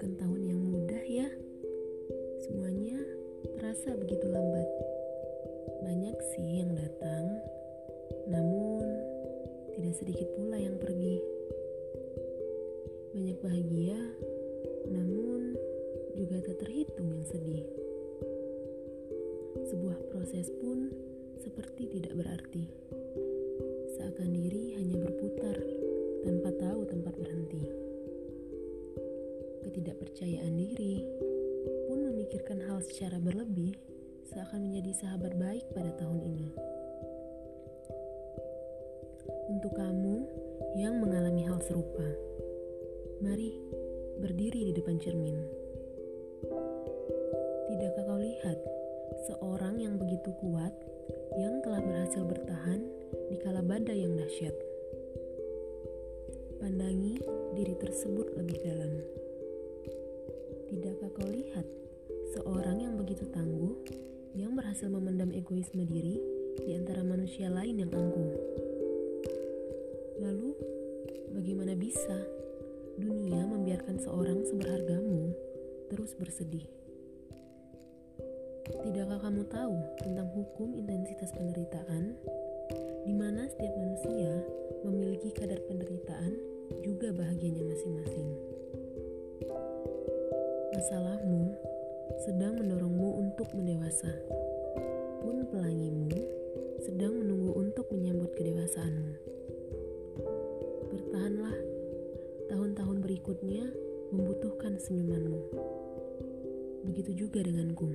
bukan tahun yang mudah ya. Semuanya terasa begitu lambat. Banyak sih yang datang, namun tidak sedikit pula yang pergi. Banyak bahagia, namun juga tak terhitung yang sedih. Sebuah proses pun seperti tidak berarti. Tahu tempat berhenti. Ketidakpercayaan diri pun memikirkan hal secara berlebih seakan menjadi sahabat baik pada tahun ini. Untuk kamu yang mengalami hal serupa, mari berdiri di depan cermin. Tidakkah kau lihat seorang yang begitu kuat yang telah berhasil bertahan di kala badai yang dahsyat? Pandangi diri tersebut lebih dalam. Tidakkah kau lihat seorang yang begitu tangguh yang berhasil memendam egoisme diri di antara manusia lain yang angkuh? Lalu, bagaimana bisa dunia membiarkan seorang seberhargamu terus bersedih? Tidakkah kamu tahu tentang hukum intensitas penderitaan, di mana setiap manusia memiliki kadar penderitaan juga bahagianya masing-masing? Masalahmu sedang mendorongmu untuk mendewasa, pun pelangimu sedang menunggu untuk menyambut kedewasaanmu. Bertahanlah, tahun-tahun berikutnya membutuhkan senyumanmu. Begitu juga denganku.